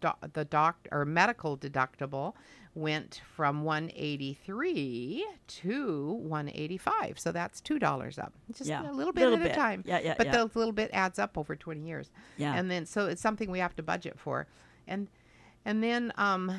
doc, the doc or medical deductible went from 183 to 185. So that's two dollars up. Just Yeah, a little bit little at bit. a time. Yeah, yeah, But yeah. the little bit adds up over 20 years. Yeah. And then so it's something we have to budget for, and and then um,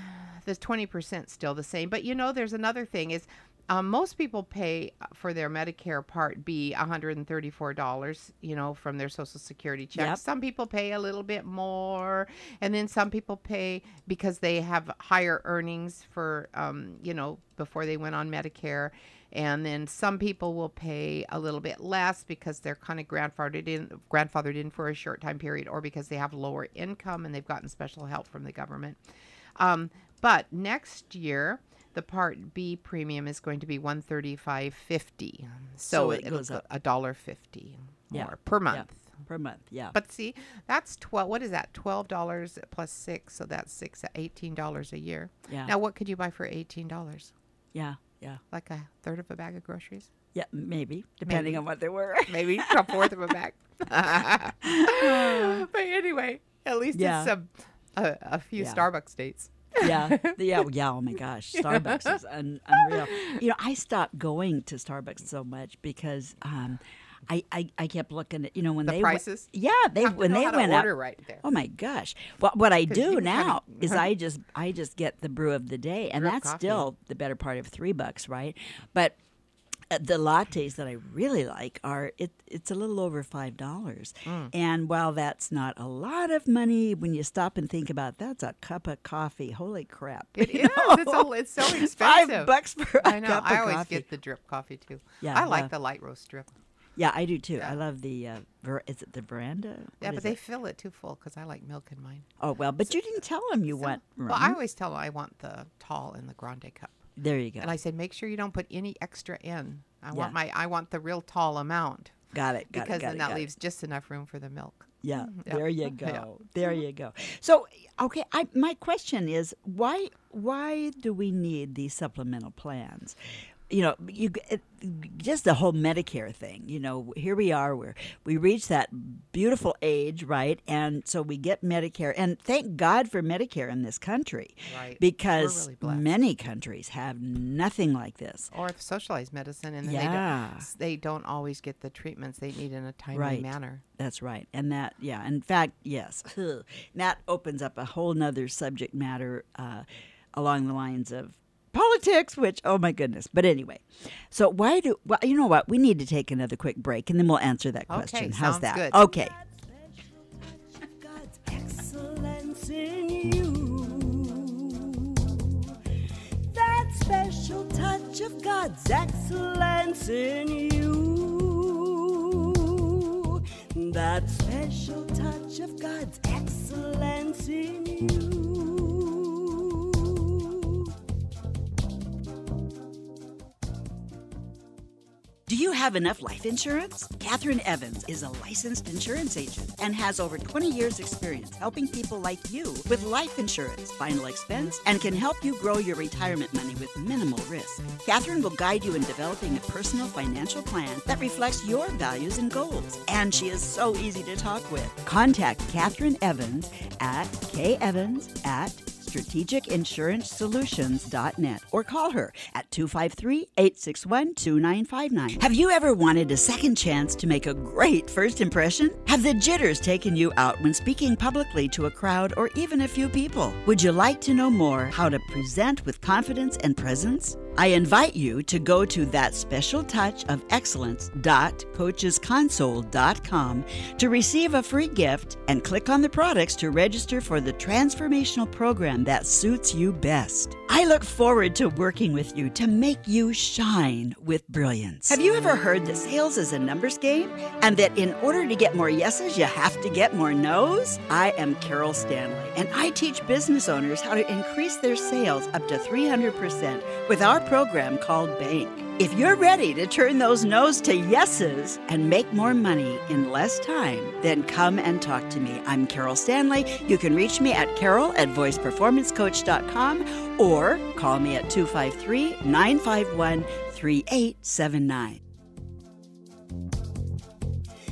the 20% still the same. But you know, there's another thing is. Um, most people pay uh, for their Medicare Part B $134, you know, from their Social Security check. Yep. Some people pay a little bit more, and then some people pay because they have higher earnings for, um, you know, before they went on Medicare. And then some people will pay a little bit less because they're kind of grandfathered in, grandfathered in for a short time period, or because they have lower income and they've gotten special help from the government. Um, but next year, the Part B premium is going to be one thirty five fifty. Um, so, So it goes up. a dollar fifty Yeah, more per Yeah, month. per month, yeah. But see, that's twelve. What is that? Twelve dollars plus six, so that's six, eighteen dollars a year. Yeah. Now, what could you buy for eighteen dollars? yeah, yeah. Like a third of a bag of groceries? Yeah, maybe, depending Maybe. on what they were. Maybe a fourth of a bag. but anyway, at least Yeah. it's a, a, a few Yeah. Starbucks dates. Yeah, yeah, yeah. Oh my gosh, Starbucks is un- unreal. You know, I stopped going to Starbucks so much because um, I, I I kept looking at you know when The they prices? yeah, they when they went order up. right there. Oh my gosh! What what I do now kinda- is I just I just get the brew of the day, and that's coffee. still the better part of three bucks, right? But the lattes that I really like are it. It's a little over five dollars, Mm. and while that's not a lot of money, when you stop and think about that's a cup of coffee. Holy crap! It you. It's, a, it's so expensive. Five bucks for a I know. cup of I always coffee. get the drip coffee too. Yeah, I like yeah. the light roast drip. Yeah, I do too. Yeah. I love the. Uh, ver- is it the veranda? Yeah, but they it? fill it too full because I like milk in mine. Oh well, but you didn't tell them you So- want. Well. I always tell them I want the tall and the grande cup, there you go. and I said make sure you don't put any extra in. I Yeah. want my I want the real tall amount got it. Got because it. Got then it, that got it. leaves just enough room for the milk. Yeah, Yeah. there you Yeah. go. There you go. So, okay, I, my question is why why do we need these supplemental plans? You know, you it, just the whole Medicare thing. You know, here we are, where we reach that beautiful age, right? And so we get Medicare, and thank God for Medicare in this country, Right. Because really many countries have nothing like this. Or socialized medicine, and then Yeah. they don't they don't always get the treatments they need in a timely Right. manner. That's right. And that, yeah, in fact, yes, that opens up a whole nother subject matter uh, along the lines of politics, which, oh my goodness. But anyway, so why do, well, you know what? We need to take another quick break and then we'll answer that Okay, question. How's that? good. Okay. God's excellence in you. That special touch of God's excellence in you. That special touch of God's excellence in you. You have enough life insurance? Catherine Evans is a licensed insurance agent and has over 20 years' experience helping people like you with life insurance, final expense, and can help you grow your retirement money with minimal risk. Catherine will guide you in developing a personal financial plan that reflects your values and goals. And she is so easy to talk with. Contact Catherine Evans at kevans at strategicinsurancesolutions.net or call her at 253 861 2959. Have you ever wanted a second chance to make a great first impression? Have the jitters taken you out when speaking publicly to a crowd or even a few people? Would you like to know more how to present with confidence and presence? I invite you to go to that special touch of excellence.coachesconsole.com to receive a free gift and click on the products to register for the transformational program that suits you best. I look forward to working with you to make you shine with brilliance. Have you ever heard that sales is a numbers game and that in order to get more yeses, you have to get more nos? I am Carol Stanley and I teach business owners how to increase their sales up to 300% with our program called Bank. If you're ready to turn those no's to yeses and make more money in less time, then come and talk to me. I'm Carol Stanley. You can reach me at carol at voiceperformancecoach.com or call me at 253 951 3879.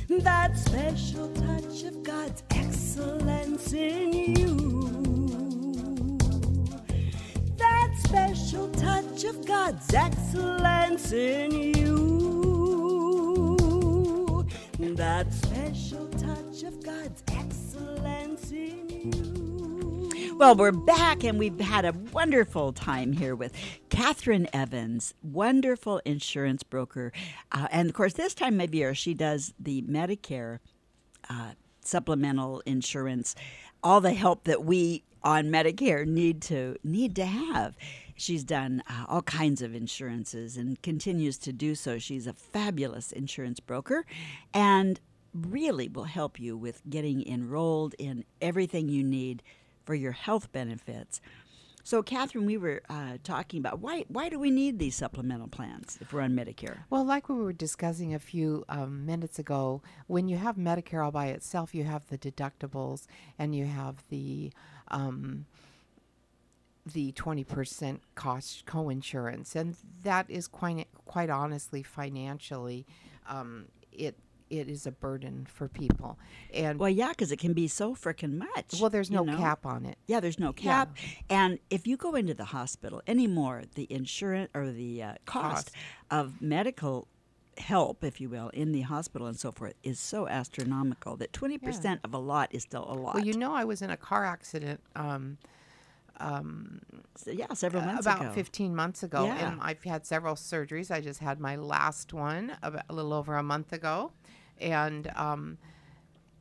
That special touch of God's excellence in you. Special touch of God's excellence in you. That special touch of God's excellence in you. Well, we're back and we've had a wonderful time here with Catherine Evans, wonderful insurance broker. Uh, and of course, this time of year, she does the Medicare uh, supplemental insurance, all the help that we on Medicare need to need to have. She's done uh, all kinds of insurances and continues to do so. She's a fabulous insurance broker and really will help you with getting enrolled in everything you need for your health benefits. So, Catherine, we were uh, talking about why why do we need these supplemental plans if we're on Medicare? Well, like we were discussing a few um, minutes ago, when you have Medicare all by itself, you have the deductibles and you have the um, the twenty percent cost co-insurance, and that is quite quite honestly financially, um, it it is a burden for people. And Well, yeah, because it can be so freaking much. well, there's you no know? cap on it. Yeah, there's no cap. And if you go into the hospital anymore, the insurance or the uh, cost Cost. of medical help, if you will, in the hospital and so forth is so astronomical that 20% of a lot is still a lot. Well, you know, I was in a car accident. Um, So, yeah, several months ago about ago. 15 months ago Yeah. and i've had several surgeries i just had my last one about a little over a month ago and um,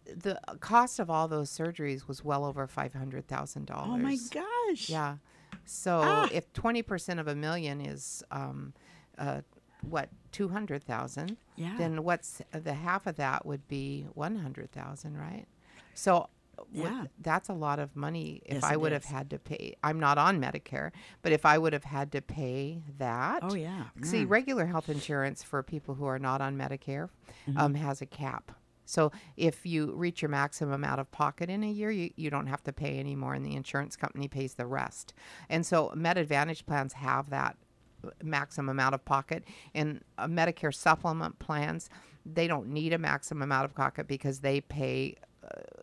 the cost of all those surgeries was well over $500000 Oh my gosh. yeah so Ah. if 20% of a million is um, uh, what 200000 Yeah. then what's the half of that would be 100000 right so Yeah. that's a lot of money if Yes, I would have had to pay. I'm not on Medicare, but if I would have had to pay that. Oh, yeah. See, Mm. regular health insurance for people who are not on Medicare Mm-hmm. um, has a cap. So if you reach your maximum out of pocket in a year, you, you don't have to pay anymore, and the insurance company pays the rest. And so Med Advantage plans have that uh, maximum out of pocket, and uh, Medicare supplement plans they don't need a maximum out of pocket because they pay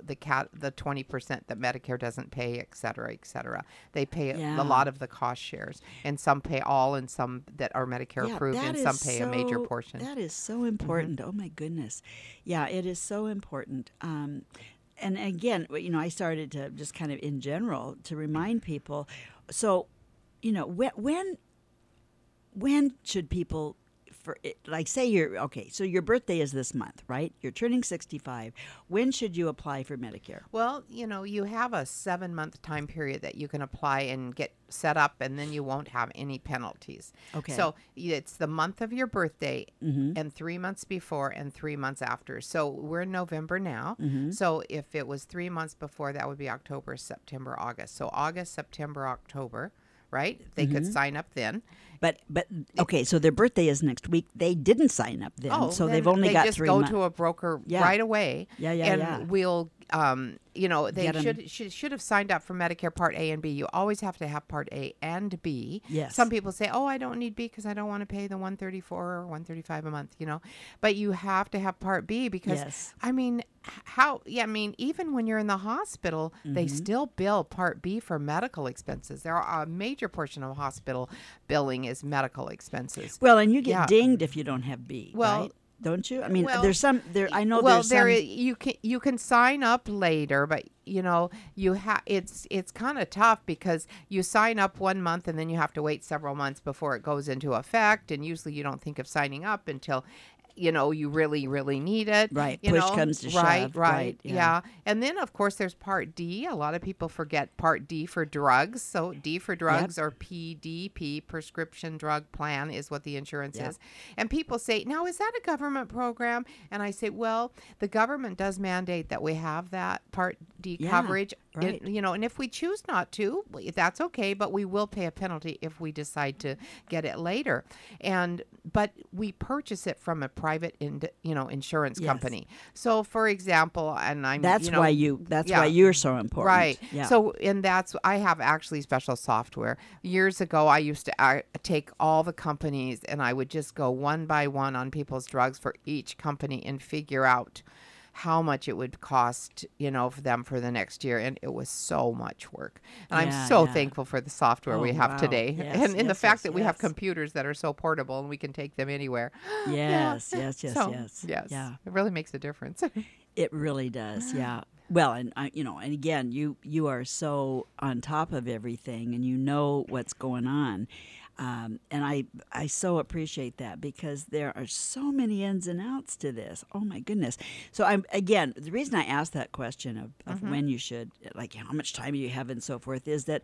the cat the 20% that Medicare doesn't pay, et cetera, et cetera. They pay a- Yeah. a lot of the cost shares, and some pay all, and some that are Medicare Yeah, approved, and some pay a major portion. That is so important. Oh my goodness, yeah, it is so important. Um, and again, you know, I started to just kind of in general to remind people. So, you know, when when when should people for it, like say you're okay so your birthday is this month right you're turning 65 when should you apply for medicare Well, you know, you have a seven month time period that you can apply and get set up, and then you won't have any penalties. Okay. So it's the month of your birthday, Mm-hmm. and three months before, and three months after. So we're in November now. Mm-hmm. So if it was three months before, that would be October, September, August. So August, September, October. Right? They could Mm-hmm. sign up then. But but okay, so their birthday is next week. They didn't sign up then, so Oh, then they've only they got just three go months. to a broker Yeah. right away. Yeah, yeah, and yeah. we'll, um, you know, they Get should, should should have signed up for Medicare Part A and B. You always have to have Part A and B. Yes. Some people say, "Oh, I don't need B because I don't want to pay the one thirty four or one thirty five a month," you know. But you have to have Part B because, Yes. I mean, how? Yeah, I mean, even when you're in the hospital, they Mm-hmm. still bill Part B for medical expenses. There are a major portion of hospital billing is medical expenses. well, and you get Yeah. dinged if you don't have B. Well, right? don't you? I mean, well, there's some there. I know well there's there some. i- you can you can sign up later but you know you have it's it's kind of tough because you sign up one month and then you have to wait several months before it goes into effect and usually you don't think of signing up until you know you really really need it Right, you push know? comes to right shove, right, right, yeah. yeah. and then of course there's part d a lot of people forget part d for drugs so d for drugs or pdp prescription drug plan is what the insurance Yep. is and people say now is that a government program and i say well the government does mandate that we have that part d Yeah, coverage right. It- you know and if we choose not to that's okay but we will pay a penalty if we decide to get it later and but we purchase it from a private ind- you know insurance Yes. company so for example and i'm that's you know, why you. That's yeah. why you're so important. Right. Yeah. So, and that's I have actually special software. Years ago, I used to uh, take all the companies and I would just go one by one on people's drugs for each company and figure out how much it would cost, you know, for them for the next year. And it was so much work. And Yeah, I'm so yeah. thankful for the software we Oh, have wow. today. Yes, and in the fact yes, that we have computers that are so portable and we can take them anywhere. yes, yes, yes, So, yes, Yes. Yeah. It really makes a difference. It really does, yeah. Well, and uh, you know, and again, you you are so on top of everything, and you know what's going on, um, and I I so appreciate that because there are so many ins and outs to this. Oh my goodness! So I'm again the reason I asked that question of, of when you should like how much time you have and so forth is that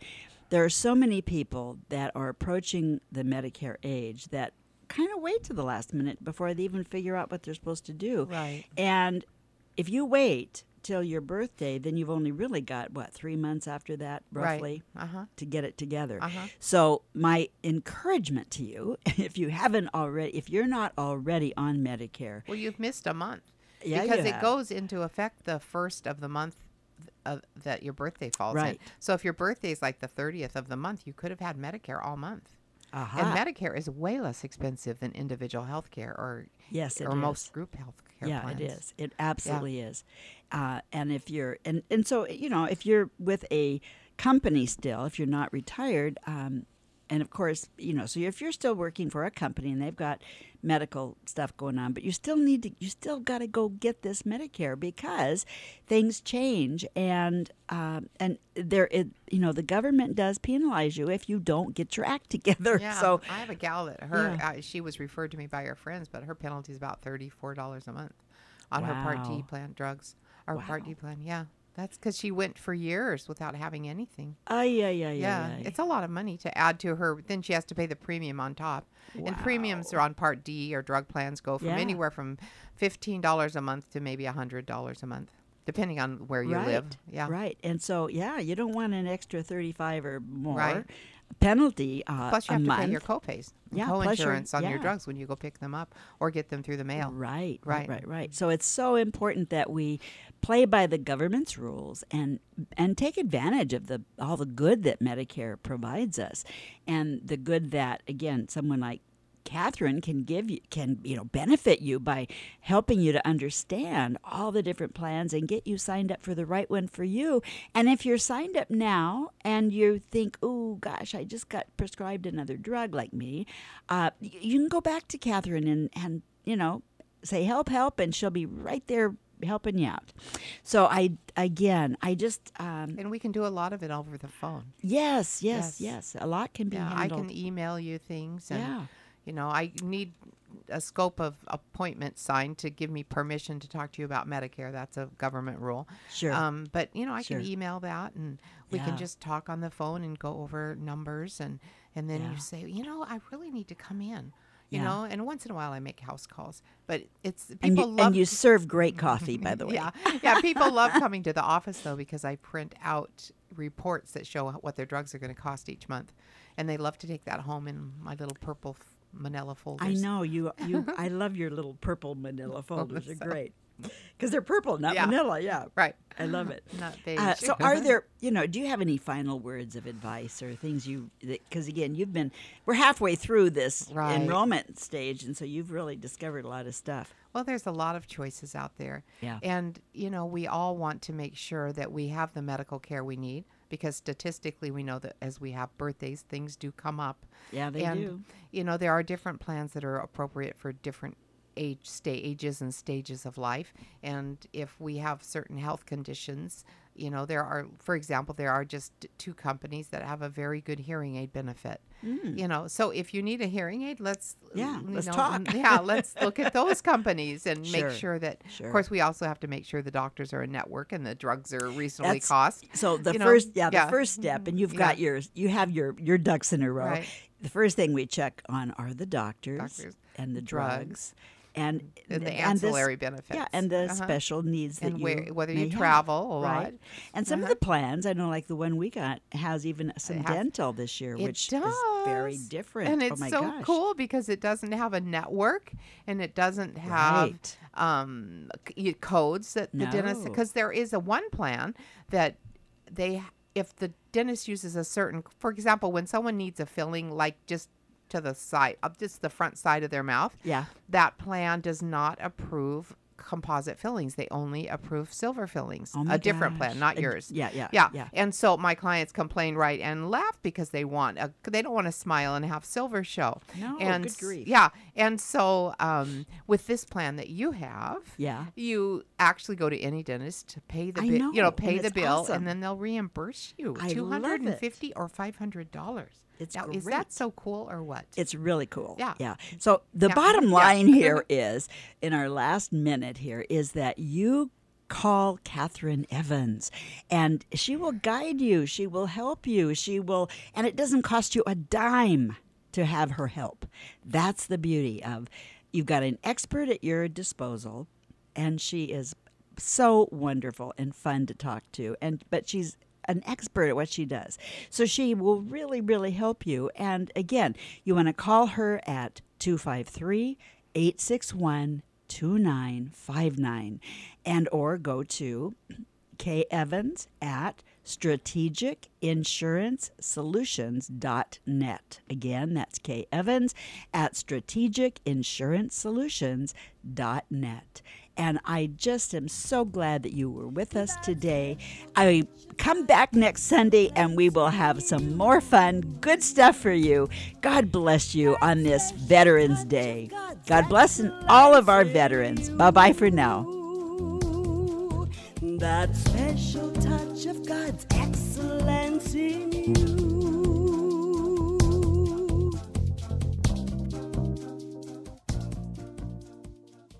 there are so many people that are approaching the Medicare age that kind of wait to the last minute before they even figure out what they're supposed to do. Right. And if you wait till your birthday, then you've only really got what three months after that, Right. roughly, Uh-huh. to get it together. Uh-huh. So my encouragement to you, if you haven't already, if you're not already on Medicare, Well, you've missed a month. Yeah, because it have. goes into effect the first of the month of, that your birthday falls in. So if your birthday is like the 30th of the month, you could have had Medicare all month. Aha, And Medicare is way less expensive than individual health care or yes, or is. most group health care yeah, plans. it is. It absolutely is. Uh, and if you're and and so you know if you're with a company still, if you're not retired, um, and of course you know so if you're still working for a company and they've got medical stuff going on, but you still need to you still got to go get this Medicare because things change and um, and there it you know the government does penalize you if you don't get your act together. Yeah, So I have a gal that her Yeah. uh, she was referred to me by her friends, but her penalty is about thirty four dollars a month on her Part D plan drugs or Part D plan. Yeah, that's because she went for years without having anything. Ah, ay yeah yeah yeah Yeah, it's a lot of money to add to her. Then she has to pay the premium on top. And premiums are on Part D or drug plans go from Yeah. anywhere from fifteen dollars a month to maybe hundred dollars a month, depending on where you right. live. Yeah, Right. And so, yeah, you don't want an extra 35 or more Right. Penalty uh, Plus, you a have to month. pay your copays, Yeah, co-insurance on your drugs when you go pick them up or get them through the mail. Right, right, Right. right, right. So it's so important that we play by the government's rules and and take advantage of the all the good that Medicare provides us, and the good that again someone like Catherine can give you can you know benefit you by helping you to understand all the different plans and get you signed up for the right one for you. And if you're signed up now and you think, oh gosh, I just got prescribed another drug like me, uh, you can go back to Catherine and and you know say help help and she'll be right there helping you out. So I again I just um, And we can do a lot of it over the phone. yes yes Yes. yes a lot can be Yeah, I can email you things. And, Yeah. You know, I need a scope of appointment signed to give me permission to talk to you about Medicare. That's a government rule. Sure. Um, but you know, I Sure. can email that, and we Yeah. can just talk on the phone and go over numbers, and and then Yeah. you say, you know, I really need to come in. You Yeah. know, and once in a while I make house calls, but it's people And you, love and you serve great coffee, by the way. yeah, yeah. People love coming to the office though because I print out reports that show what their drugs are going to cost each month, and they love to take that home in my little purple Manila folders. I know you. You. I love your little purple Manila folders. They're great because they're purple, not Yeah. Manila. Yeah, Right. I love it. Not beige. Uh, so, are there, you know, do you have any final words of advice or things you, because again, you've been, we're halfway through this Right. enrollment stage, and so you've really discovered a lot of stuff. Well, there's a lot of choices out there. Yeah. And, you know, we all want to make sure that we have the medical care we need because statistically we know that as we have birthdays, things do come up. Yeah, they and, do. You know, there are different plans that are appropriate for different age stages and stages of life. And if we have certain health conditions, you know, there are, for example, there are just two companies that have a very good hearing aid benefit. You know, so if you need a hearing aid, let's Mm. Yeah, let's know, talk. mm, Yeah, let's look at those companies and Sure, make sure that. sure. Of course, we also have to make sure the doctors are a network and the drugs are reasonably That's- cost. So the you know, first, yeah, the first step, and you've Yeah. got yours, you have your your ducks in a row. Right. The first thing we check on are the doctors, Doctors, and the drugs, drugs, and and the and this- ancillary benefits. Yeah, and the Uh-huh. special needs that And you where- whether you may have, travel a right? lot. And some of Uh-huh. the plans, I know, like the one we got, has even some has- dental this year, which does. is very different. And oh it's my so gosh. cool because it doesn't have a network and it doesn't have Right. um, codes that the dentist because there is a one plan that they if the dentist uses a certain for example when someone needs a filling like just to the side up just the front side of their mouth Yeah. that plan does not approve composite fillings they only approve silver fillings Oh a different plan not yours yeah, yeah, yeah yeah. and so my clients complain right and laugh because they want a, they don't want to smile and have silver show No, and good grief. yeah and so um, with this plan that you have Yeah. you actually go to any dentist to pay the bill you know, pay the bill awesome. and then they'll reimburse you I love it. 250 or 500 dollars It's now is that so cool or what It's really cool. Yeah. Yeah. So the Yeah. bottom Yeah. line here is, in our last minute here, is that you call Catherine Evans and she will guide you. She will help you. She will, and it doesn't cost you a dime to have her help. That's the beauty of you've got an expert at your disposal and she is so wonderful and fun to talk to and but she's an expert at what she does. So she will really, really help you. And again, you want to call her at 253 861 2959 and or go to K Evans at strategicinsuranceSolutions.net. Again, that's K Evans at strategicinsuranceSolutions.net. And I just am so glad that you were with us today. I come back next Sunday and we will have some more fun, good stuff for you. God bless you on this Veterans Day. God bless all of our veterans. Bye bye for now. That special touch of God's excellence in you.